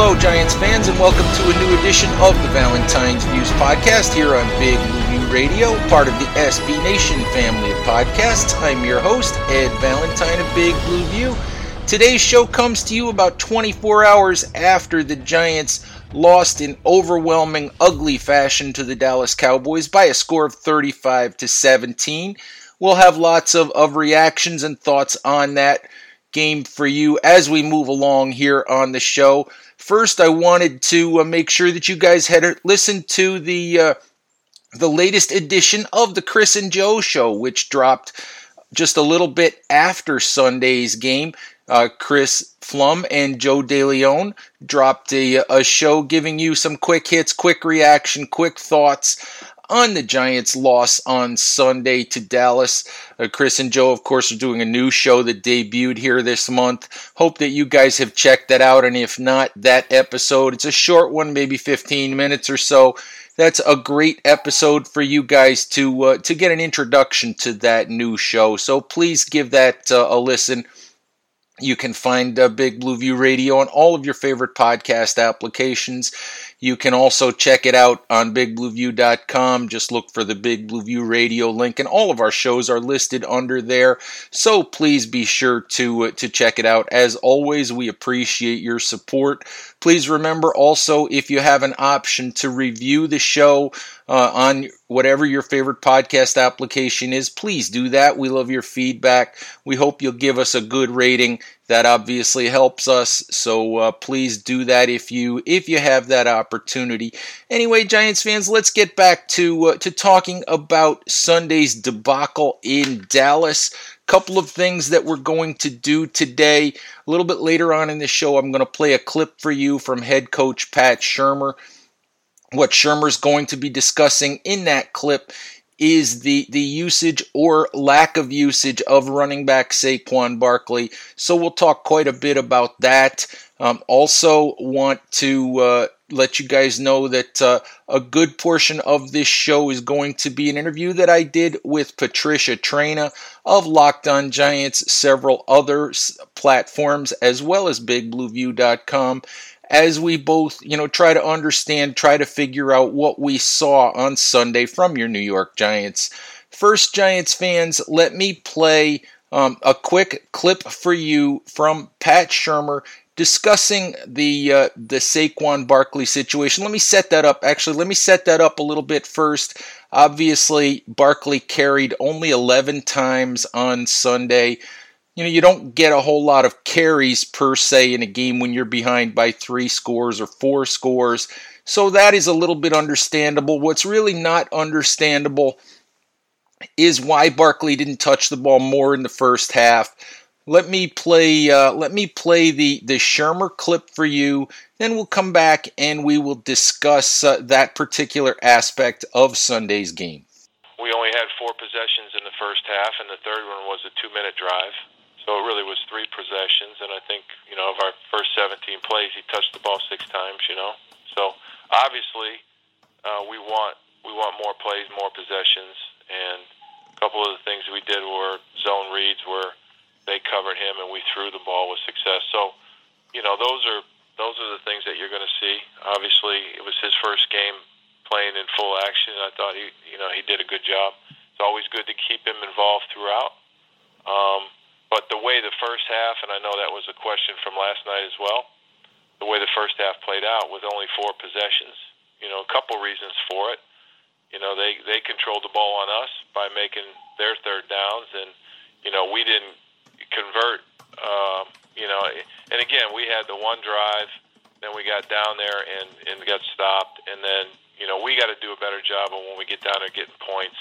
Hello, Giants fans, and welcome to a new edition of the Valentine's Views podcast here on Big Blue View Radio, part of the SB Nation family of podcasts. I'm your host, Ed Valentine of Big Blue View. Today's show comes to you about 24 hours after the Giants lost in overwhelming, ugly fashion to the Dallas Cowboys by a score of 35 to 17. We'll have lots of, of reactions and thoughts on that game for you as we move along here on the show. First, I wanted to uh, make sure that you guys had listened to the uh, the latest edition of the Chris and Joe show, which dropped just a little bit after Sunday's game. Uh, Chris Pflum and Joe DeLeone dropped a, a show giving you some quick hits, quick reaction, quick thoughts on the Giants' loss on Sunday to Dallas. Uh, Chris and Joe, of course, are doing a new show that debuted here this month. Hope that you guys have checked that out, and if not, that episode, it's a short one, maybe 15 minutes or so. That's a great episode for you guys to uh, to get an introduction to that new show. So please give that uh, a listen. You can find uh, Big Blue View Radio on all of your favorite podcast applications. You can also check it out on bigblueview.com. Just look for the Big Blue View Radio link, and all of our shows are listed under there. So please be sure to uh, to check it out. As always, we appreciate your support. Please remember also if you have an option to review the show uh, on whatever your favorite podcast application is, please do that. We love your feedback. We hope you'll give us a good rating. That obviously helps us. So uh, please do that if you if you have that opportunity. Anyway, Giants fans, let's get back to uh, to talking about Sunday's debacle in Dallas couple of things that we're going to do today. A little bit later on in the show, I'm going to play a clip for you from head coach Pat Shurmur. What Shurmur's going to be discussing in that clip is the the usage or lack of usage of running back Saquon Barkley. So we'll talk quite a bit about that. Um, also, want to uh, let you guys know that uh, a good portion of this show is going to be an interview that I did with Patricia Traina of Locked On Giants, several other platforms, as well as BigBlueView.com as we both, you know, try to understand, try to figure out what we saw on Sunday from your New York Giants. First, Giants fans, let me play um, a quick clip for you from Pat Shurmur discussing the uh, the Saquon Barkley situation. Let me set that up. Actually, let me set that up a little bit first. Obviously, Barkley carried only 11 times on Sunday you know, you don't get a whole lot of carries per se in a game when you're behind by three scores or four scores. So that is a little bit understandable. What's really not understandable is why Barkley didn't touch the ball more in the first half. Let me play. Uh, let me play the the Shurmur clip for you. Then we'll come back and we will discuss uh, that particular aspect of Sunday's game. We only had four possessions in the first half, and the third one was a two-minute drive. So it really was three possessions, and I think you know of our first 17 plays, he touched the ball six times. You know, so obviously uh, we want we want more plays, more possessions, and a couple of the things we did were zone reads where they covered him and we threw the ball with success. So you know those are those are the things that you're going to see. Obviously, it was his first game playing in full action. And I thought he you know he did a good job. It's always good to keep him involved throughout. Um, but the way the first half, and I know that was a question from last night as well, the way the first half played out with only four possessions, you know, a couple reasons for it. You know, they they controlled the ball on us by making their third downs, and you know we didn't convert. Um, you know, and again we had the one drive then we got down there and and got stopped, and then you know we got to do a better job of when we get down there getting points,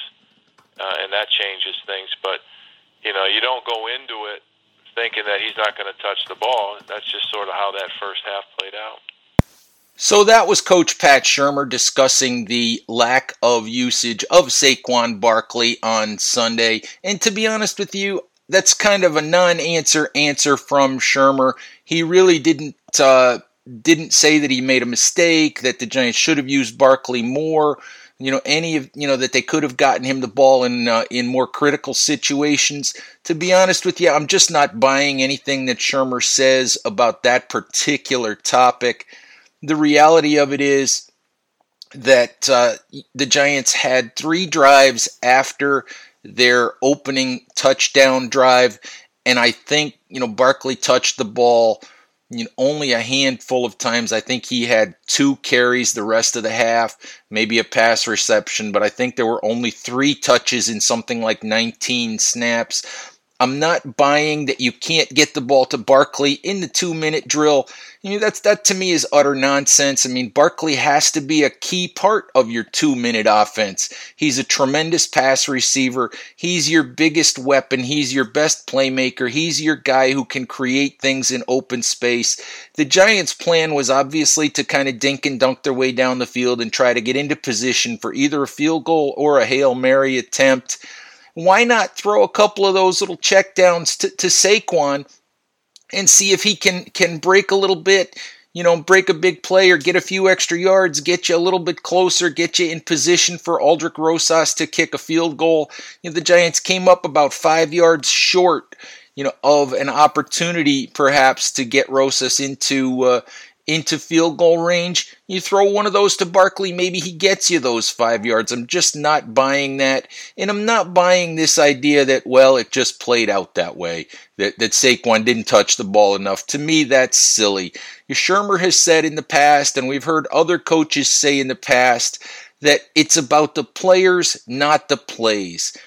uh, and that changes things. But you know you don't go into it thinking that he's not going to touch the ball. That's just sort of how that first half played out. So that was Coach Pat Shurmur discussing the lack of usage of Saquon Barkley on Sunday. And to be honest with you, that's kind of a non-answer answer from Shurmur. He really didn't uh, didn't say that he made a mistake, that the Giants should have used Barkley more. You know, any of you know that they could have gotten him the ball in uh, in more critical situations. To be honest with you, I'm just not buying anything that Shurmur says about that particular topic the reality of it is that uh, the Giants had three drives after their opening touchdown drive, and I think you know Barkley touched the ball you know, only a handful of times. I think he had two carries the rest of the half, maybe a pass reception, but I think there were only three touches in something like 19 snaps. I'm not buying that you can't get the ball to Barkley in the two minute drill. You know, that's that to me is utter nonsense. I mean, Barkley has to be a key part of your two minute offense. He's a tremendous pass receiver. He's your biggest weapon. He's your best playmaker. He's your guy who can create things in open space. The Giants' plan was obviously to kind of dink and dunk their way down the field and try to get into position for either a field goal or a Hail Mary attempt why not throw a couple of those little checkdowns to, to Saquon and see if he can can break a little bit, you know, break a big play or get a few extra yards, get you a little bit closer, get you in position for Aldrick Rosas to kick a field goal. You know, the Giants came up about five yards short, you know, of an opportunity perhaps to get Rosas into uh, into field goal range. You throw one of those to Barkley, maybe he gets you those five yards. I'm just not buying that. And I'm not buying this idea that, well, it just played out that way, that, that Saquon didn't touch the ball enough. To me, that's silly. Shurmur has said in the past, and we've heard other coaches say in the past, that it's about the players, not the plays.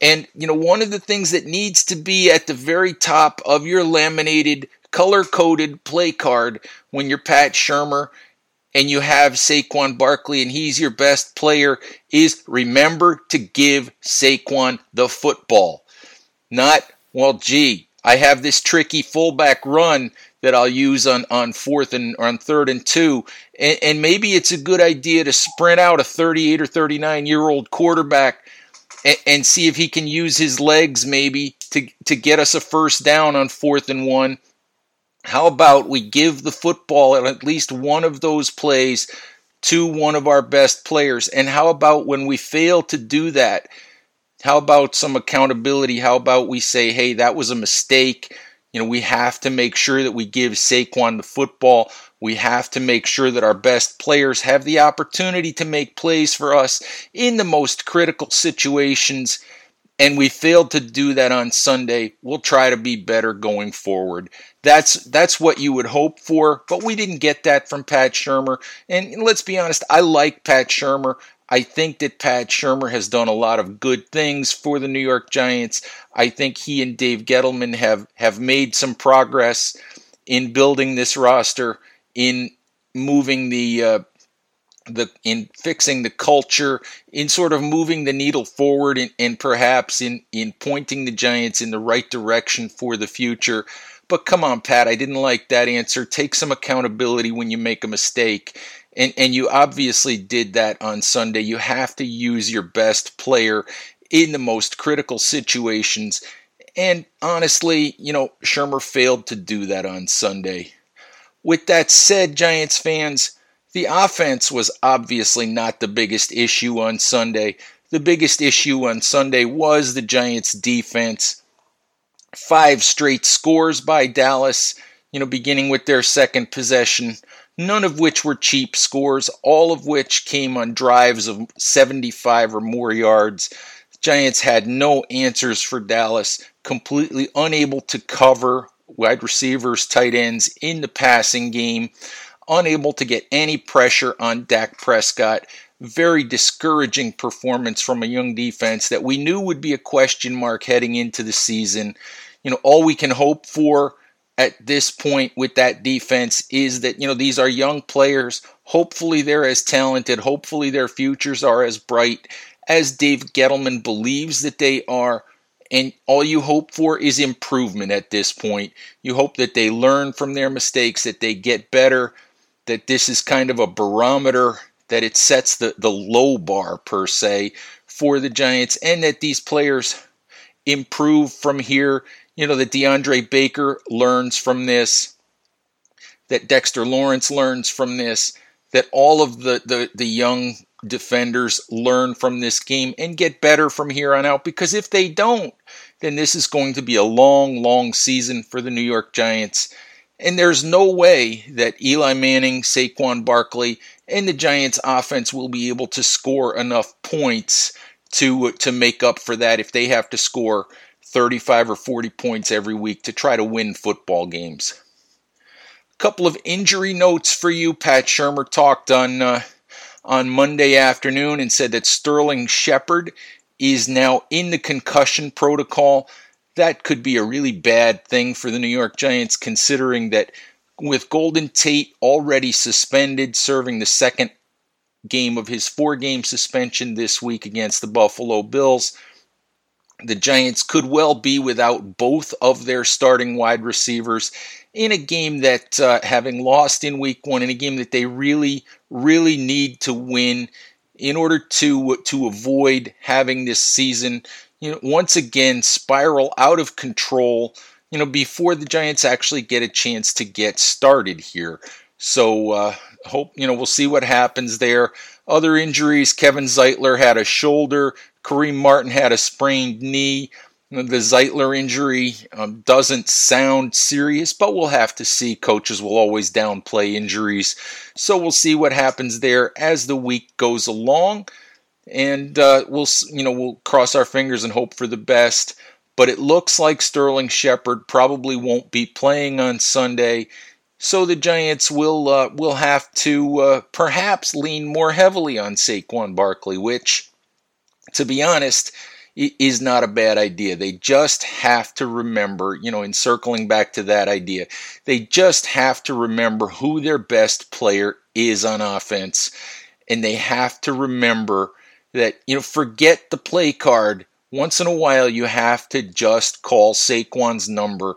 And, you know, one of the things that needs to be at the very top of your laminated color coded play card when you're Pat Shurmur and you have Saquon Barkley and he's your best player is remember to give Saquon the football. Not, well, gee, I have this tricky fullback run that I'll use on, on fourth and on third and two. And, and maybe it's a good idea to sprint out a 38 or 39 year old quarterback and, and see if he can use his legs maybe to, to get us a first down on fourth and one how about we give the football at least one of those plays to one of our best players? And how about when we fail to do that? How about some accountability? How about we say, hey, that was a mistake? You know, we have to make sure that we give Saquon the football. We have to make sure that our best players have the opportunity to make plays for us in the most critical situations. And we failed to do that on Sunday. We'll try to be better going forward. That's that's what you would hope for, but we didn't get that from Pat Shurmur. And let's be honest, I like Pat Shurmur. I think that Pat Shurmur has done a lot of good things for the New York Giants. I think he and Dave Gettleman have have made some progress in building this roster, in moving the uh, the in fixing the culture, in sort of moving the needle forward, and, and perhaps in in pointing the Giants in the right direction for the future. But come on, Pat, I didn't like that answer. Take some accountability when you make a mistake. And, and you obviously did that on Sunday. You have to use your best player in the most critical situations. And honestly, you know, Shurmur failed to do that on Sunday. With that said, Giants fans, the offense was obviously not the biggest issue on Sunday. The biggest issue on Sunday was the Giants' defense five straight scores by Dallas, you know, beginning with their second possession, none of which were cheap scores, all of which came on drives of 75 or more yards. The Giants had no answers for Dallas, completely unable to cover wide receivers, tight ends in the passing game, unable to get any pressure on Dak Prescott. Very discouraging performance from a young defense that we knew would be a question mark heading into the season you know, all we can hope for at this point with that defense is that, you know, these are young players. Hopefully they're as talented. Hopefully their futures are as bright as Dave Gettleman believes that they are. And all you hope for is improvement at this point. You hope that they learn from their mistakes, that they get better, that this is kind of a barometer, that it sets the, the low bar per se for the Giants, and that these players improve from here. You know, that DeAndre Baker learns from this, that Dexter Lawrence learns from this, that all of the, the, the young defenders learn from this game and get better from here on out. Because if they don't, then this is going to be a long, long season for the New York Giants. And there's no way that Eli Manning, Saquon Barkley, and the Giants offense will be able to score enough points to to make up for that if they have to score 35 or 40 points every week to try to win football games. A couple of injury notes for you. Pat Shurmur talked on uh, on Monday afternoon and said that Sterling Shepard is now in the concussion protocol. That could be a really bad thing for the New York Giants, considering that with Golden Tate already suspended, serving the second game of his four game suspension this week against the Buffalo Bills. The Giants could well be without both of their starting wide receivers in a game that, uh, having lost in week one, in a game that they really, really need to win in order to to avoid having this season, you know, once again spiral out of control. You know, before the Giants actually get a chance to get started here. So uh, hope you know we'll see what happens there. Other injuries: Kevin Zeitler had a shoulder. Kareem Martin had a sprained knee. The Zeitler injury um, doesn't sound serious, but we'll have to see. Coaches will always downplay injuries, so we'll see what happens there as the week goes along, and uh, we'll you know we'll cross our fingers and hope for the best. But it looks like Sterling Shepard probably won't be playing on Sunday. So the Giants will uh, will have to uh, perhaps lean more heavily on Saquon Barkley, which, to be honest, is not a bad idea. They just have to remember, you know, in circling back to that idea, they just have to remember who their best player is on offense, and they have to remember that you know forget the play card. Once in a while, you have to just call Saquon's number,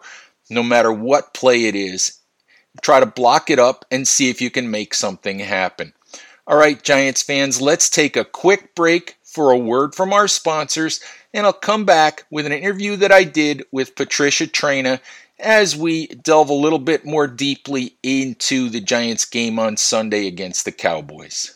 no matter what play it is try to block it up and see if you can make something happen. All right, Giants fans, let's take a quick break for a word from our sponsors, and I'll come back with an interview that I did with Patricia Traina as we delve a little bit more deeply into the Giants game on Sunday against the Cowboys.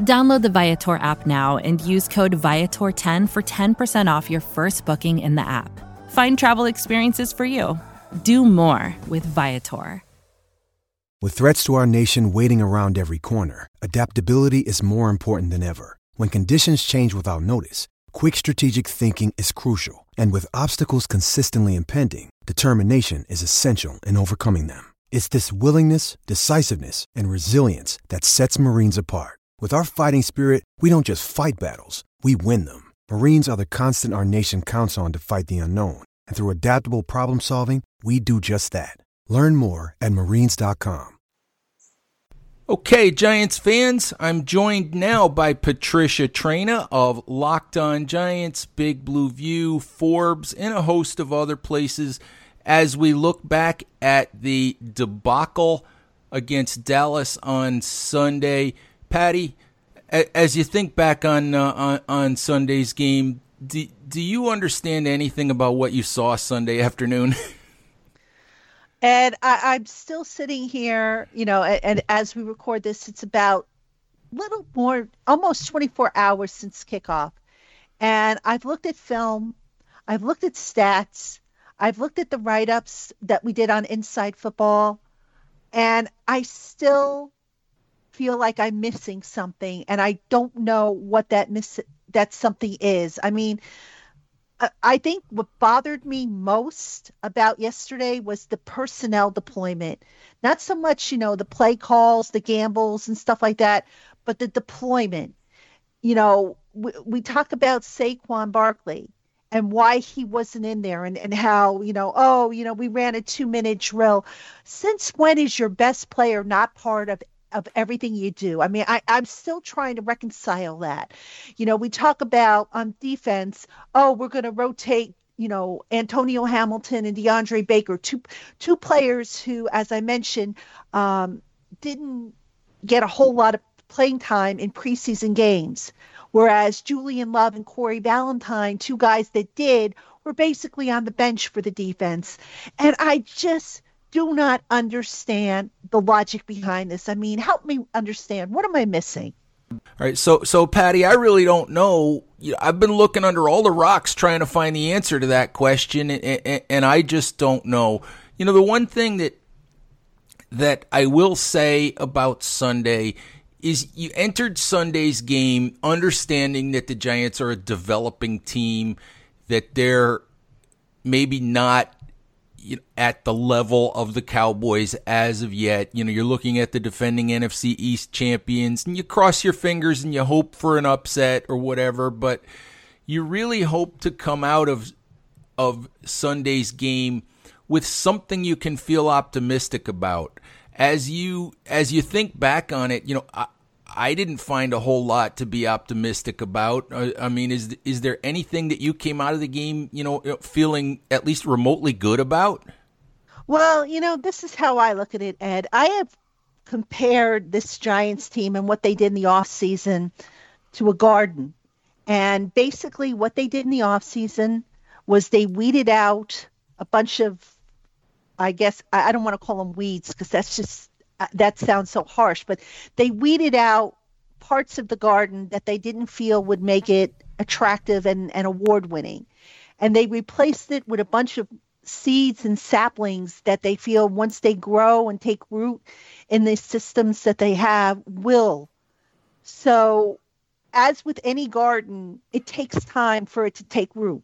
Download the Viator app now and use code Viator10 for 10% off your first booking in the app. Find travel experiences for you. Do more with Viator. With threats to our nation waiting around every corner, adaptability is more important than ever. When conditions change without notice, quick strategic thinking is crucial. And with obstacles consistently impending, determination is essential in overcoming them. It's this willingness, decisiveness, and resilience that sets Marines apart. With our fighting spirit, we don't just fight battles, we win them. Marines are the constant our nation counts on to fight the unknown. And through adaptable problem solving, we do just that. Learn more at marines.com. Okay, Giants fans, I'm joined now by Patricia Traina of Locked On Giants, Big Blue View, Forbes, and a host of other places as we look back at the debacle against Dallas on Sunday. Patty, as you think back on uh, on, on, Sunday's game, do, do you understand anything about what you saw Sunday afternoon? and I, am still sitting here, you know, and, and as we record this, it's about little more, almost 24 hours since kickoff. And I've looked at film, I've looked at stats, I've looked at the write ups that we did on Inside Football, and I still feel like I'm missing something, and I don't know what that miss that something is. I mean, I think what bothered me most about yesterday was the personnel deployment. Not so much, you know, the play calls, the gambles, and stuff like that, but the deployment. You know, we, we talk about Saquon Barkley and why he wasn't in there and, and how, you know, oh, you know, we ran a two minute drill. Since when is your best player not part of of everything you do. I mean, I, I'm still trying to reconcile that. You know, we talk about on defense, oh, we're going to rotate you know Antonio Hamilton and DeAndre Baker, two two players who, as I mentioned, um, didn't get a whole lot of playing time in preseason games, whereas Julian Love and Corey Ballentine, two guys that did, were basically on the bench for the defense, and I just do not understand the logic behind this. I mean, help me understand. What am I missing? All right, so so Patty, I really don't know. I've been looking under all the rocks trying to find the answer to that question, and, and, I just don't know. You know, the one thing that that I will say about Sunday is you entered Sunday's game understanding that the Giants are a developing team, that they're maybe not at the level of the Cowboys as of yet. You know, you're looking at the defending NFC East champions and you cross your fingers and you hope for an upset or whatever, but you really hope to come out of of Sunday's game with something you can feel optimistic about. As you as you think back on it, you know, I, I didn't find a whole lot to be optimistic about. I, I mean, is is there anything that you came out of the game, you know, feeling at least remotely good about? Well, you know, this is how I look at it, Ed. I have compared this Giants team and what they did in the off season to a garden. And basically what they did in the off season was they weeded out a bunch of I guess I don't want to call them weeds because that's just uh, Uh, that sounds so harsh, but they weeded out parts of the garden that they didn't feel would make it attractive and, and award winning. And they replaced it with a bunch of seeds and saplings that they feel once they grow and take root in the systems that they have will. So, as with any garden, it takes time for it to take root.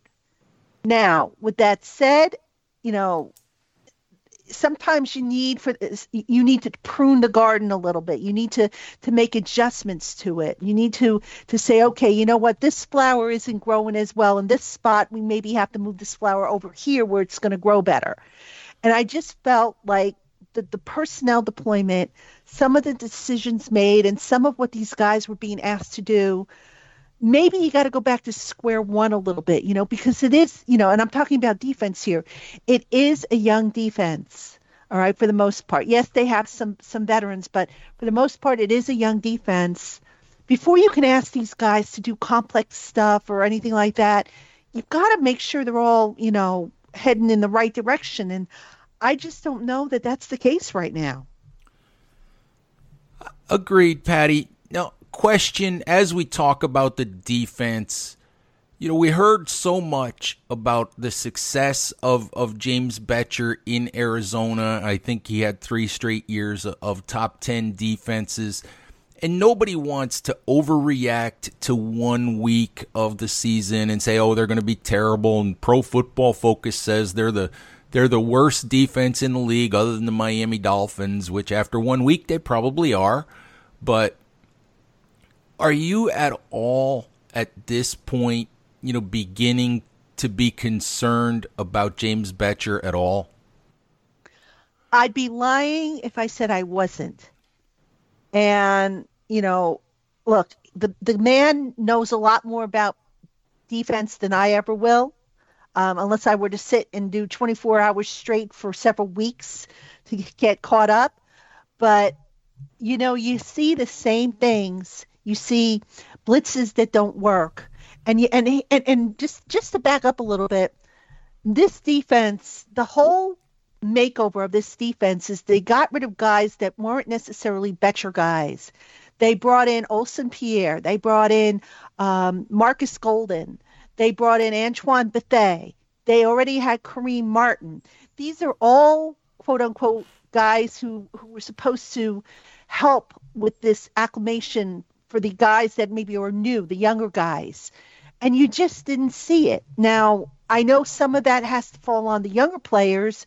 Now, with that said, you know, sometimes you need for you need to prune the garden a little bit. You need to to make adjustments to it. You need to to say okay you know what? This flower isn't growing as well in this spot. We maybe have to move this flower over here where it's going to grow better. And i just felt like the, the personnel deployment some of the decisions made and some of what these guys were being asked to do maybe you got to go back to square one a little bit, you know, because it is, you know, and I'm talking about defense here. It is a young defense, all right, for the most part. Yes, they have some some veterans, but for the most part, it is a young defense. Before you can ask these guys to do complex stuff or anything like that, you've got to make sure they're all, you know, heading in the right direction. And I just don't know that that's the case right now. Agreed, Patty. Now, question as we talk about the defense. You know, we heard so much about the success of, of James Bettcher in Arizona. I think he had three straight years of top 10 defenses. And nobody wants to overreact to one week of the season and say, oh, they're going to be terrible. And Pro Football Focus says they're the they're the worst defense in the league other than the Miami Dolphins, which after one week they probably are. But are you at all at this point, you know, beginning to be concerned about James Bettcher at all? I'd be lying if I said I wasn't. And, you know, look, the the man knows a lot more about defense than I ever will. um, unless I were to sit and do 24 hours straight for several weeks to get caught up. But you know, you see the same things. You see blitzes that don't work, and you, and and and just just to back up a little bit, this defense, the whole makeover of this defense is they got rid of guys that weren't necessarily Bettcher guys. They brought in Olsen Pierre. They brought in um, Marcus Golden. They brought in Antoine Bethea. They already had Kareem Martin. These are all quote unquote guys who, who were supposed to help with this acclimation for the guys that maybe are new, the younger guys. And you just didn't see it. Now, I know some of that has to fall on the younger players,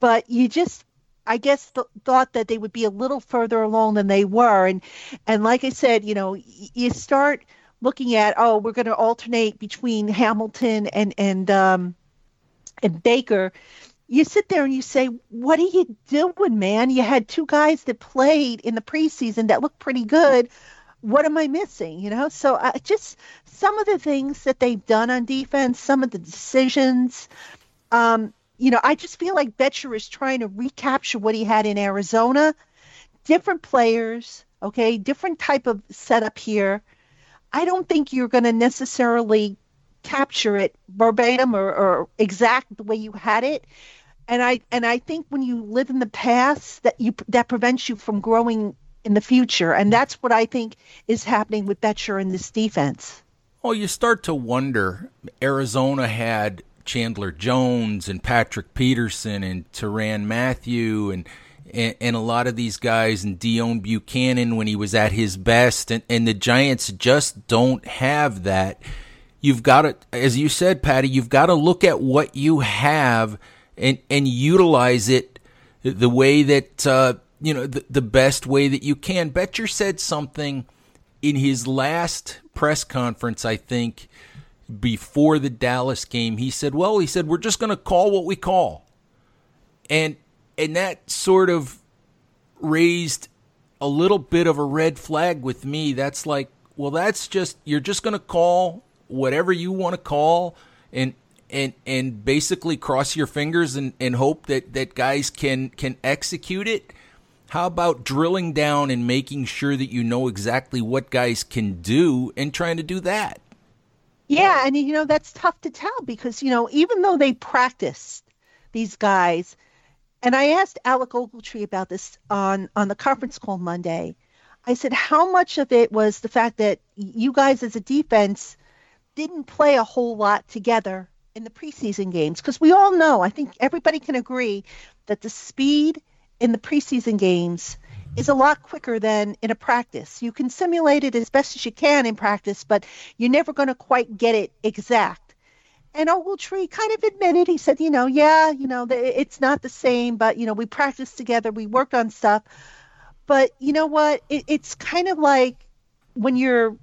but you just I guess th- thought that they would be a little further along than they were, and and like I said, you know, y- you start looking at oh, we're going to alternate between Hamilton and and um, and Baker. You sit there and you say, "What are you doing, man? You had two guys that played in the preseason that looked pretty good. What am I missing?" You know, so I just some of the things that they've done on defense, some of the decisions. Um, you know, I just feel like Bettcher is trying to recapture what he had in Arizona. Different players, okay, different type of setup here. I don't think you're going to necessarily capture it verbatim or, or exact the way you had it. And I and I think when you live in the past, that you that prevents you from growing in the future, and that's what I think is happening with Bettcher in this defense. Well, you start to wonder. Arizona had Chandler Jones and Patrick Peterson and Tyrann Mathieu and, and, and a lot of these guys and Deone Bucannon when he was at his best and, and the Giants just don't have that. You've got to as you said, Patty, you've got to look at what you have and and utilize it the way that uh, you know the, the best way that you can. Bettcher said something in his last press conference, I think, before the Dallas game, he said, "Well, he said we're just going to call what we call," and and that sort of raised a little bit of a red flag with me. That's like, well, that's just you're just going to call whatever you want to call, and and and basically cross your fingers and, and hope that that guys can can execute it. How about drilling down and making sure that you know exactly what guys can do and trying to do that? Yeah, and you know that's tough to tell because you know even though they practiced these guys, and I asked Alec Ogletree about this on on the conference call Monday. I said how much of it was the fact that you guys as a defense didn't play a whole lot together in the preseason games because we all know I think everybody can agree that the speed in the preseason games is a lot quicker than in a practice. You can simulate it as best as you can in practice, but you're never going to quite get it exact. And Ogletree kind of admitted, he said, you know, yeah, you know, it's not the same, but, you know, we practiced together, we worked on stuff. But you know what? It, it's kind of like when you're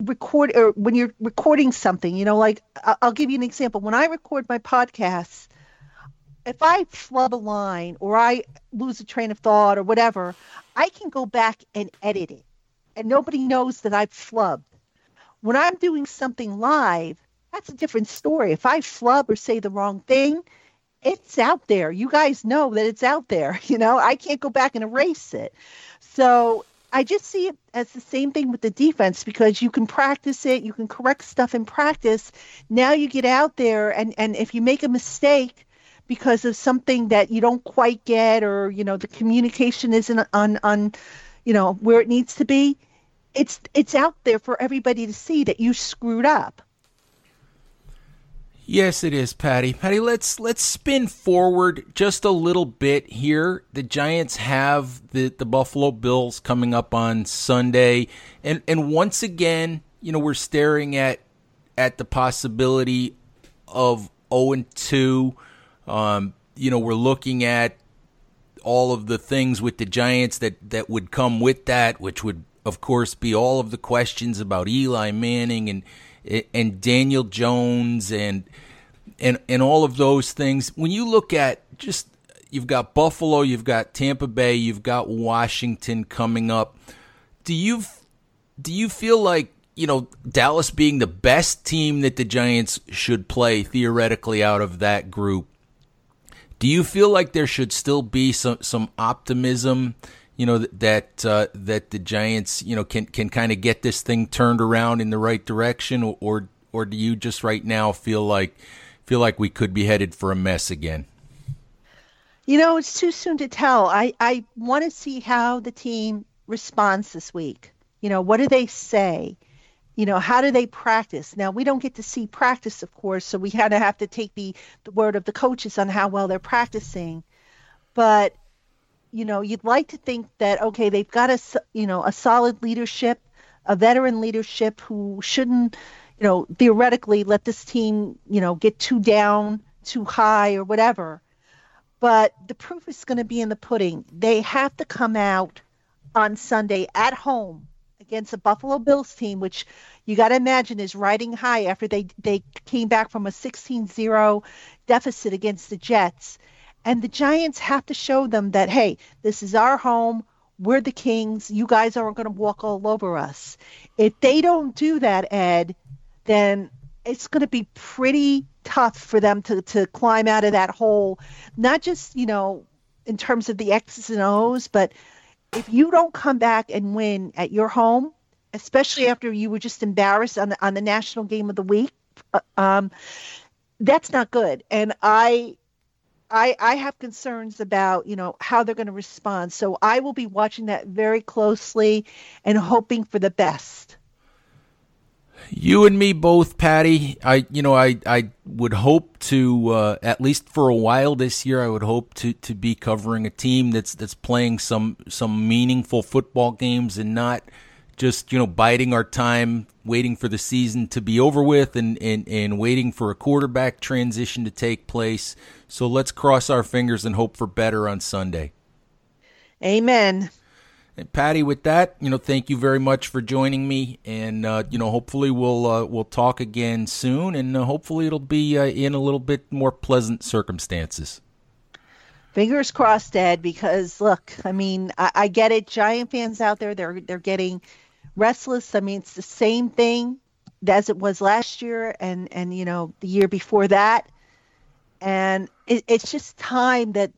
record or when you're recording something, you know, like I'll give you an example. When I record my podcasts, if I flub a line or I lose a train of thought or whatever, I can go back and edit it. And nobody knows that I've flubbed. When I'm doing something live, that's a different story. If I flub or say the wrong thing, it's out there. You guys know that it's out there. You know, I can't go back and erase it. So I just see it as the same thing with the defense because you can practice it, you can correct stuff in practice. Now you get out there and, and if you make a mistake, because of something that you don't quite get or you know the communication isn't on on you know where it needs to be it's it's out there for everybody to see that you screwed up Yes, it is, Patty. Patty, let's let's spin forward just a little bit here. The Giants have the, the Buffalo Bills coming up on Sunday, and and once again, you know, we're staring at at the possibility of 0 and 2 um, you know, we're looking at all of the things with the Giants that, that would come with that, which would, of course, be all of the questions about Eli Manning and and Daniel Jones and and and all of those things. When you look at just you've got Buffalo, you've got Tampa Bay, you've got Washington coming up. Do you do you feel like you know, Dallas being the best team that the Giants should play theoretically out of that group, do you feel like there should still be some some optimism? You know that uh, that the Giants, you know, can can kind of get this thing turned around in the right direction, or or do you just right now feel like feel like we could be headed for a mess again? You know, it's too soon to tell. I I want to see how the team responds this week. You know, what do they say? You know how do they practice? Now we don't get to see practice of course so we kind of have to take the, the word of the coaches on how well they're practicing. But you know you'd like to think that okay they've got a you know a solid leadership a veteran leadership who shouldn't you know theoretically let this team you know get too down too high or whatever. But the proof is going to be in the pudding. They have to come out on sunday at home against the Buffalo Bills team, which you got to imagine is riding high after they they came back from a 16-0 deficit against the Jets. And the Giants have to show them that hey, this is our home. We're the kings. You guys aren't going to walk all over us. If they don't do that, Ed, then it's going to be pretty tough for them to, to climb out of that hole. Not just, you know, in terms of the X's and O's, but if you don't come back and win at your home, especially after you were just embarrassed on the on the national game of the week, uh, um, that's not good. And I, I, I have concerns about you know how they're going to respond. So I will be watching that very closely and hoping for the best. You and me both, Patty. I, you know, I, I would hope to uh, at least for a while this year. I would hope to, to be covering a team that's that's playing some some meaningful football games and not just you know biding our time, waiting for the season to be over with, and and and waiting for a quarterback transition to take place. So let's cross our fingers and hope for better on Sunday. Amen. And Patty, with that, you know, thank you very much for joining me, and uh, you know, hopefully we'll uh, we'll talk again soon, and uh, hopefully it'll be uh, in a little bit more pleasant circumstances. Fingers crossed, Ed. Because look, I mean, I, I get it. Giant fans out there, they're they're getting restless. I mean, it's the same thing as it was last year, and and you know the year before that, and it, it's just time that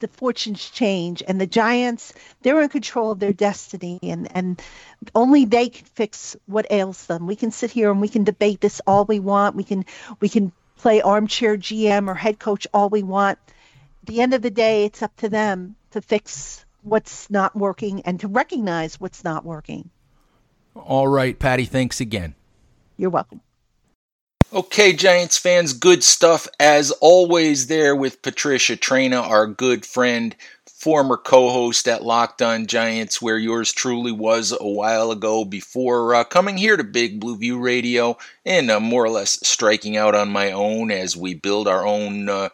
the fortunes change and the giants they're in control of their destiny and and only they can fix what ails them. We can sit here and we can debate this all we want. We can we can play armchair gm or head coach all we want. At the end of the day it's up to them to fix what's not working and to recognize what's not working. All right patty thanks again. You're welcome Okay, Giants fans, good stuff as always there with Patricia Traina, our good friend, former co host at Locked On Giants, where yours truly was a while ago before uh, coming here to Big Blue View Radio and uh, more or less striking out on my own as we build our own. Uh,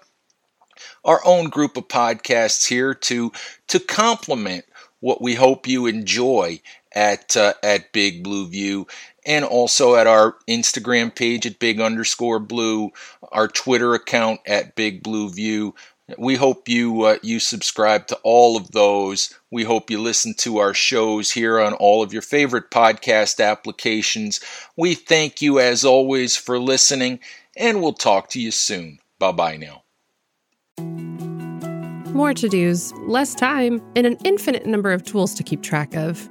our own group of podcasts here to to complement what we hope you enjoy at uh, at Big Blue View and also at our Instagram page at big underscore blue, our Twitter account at big blue view. We hope you uh, you subscribe to all of those. We hope you listen to our shows here on all of your favorite podcast applications. We thank you as always for listening, and we'll talk to you soon. Bye bye now. More to dos, less time, and an infinite number of tools to keep track of.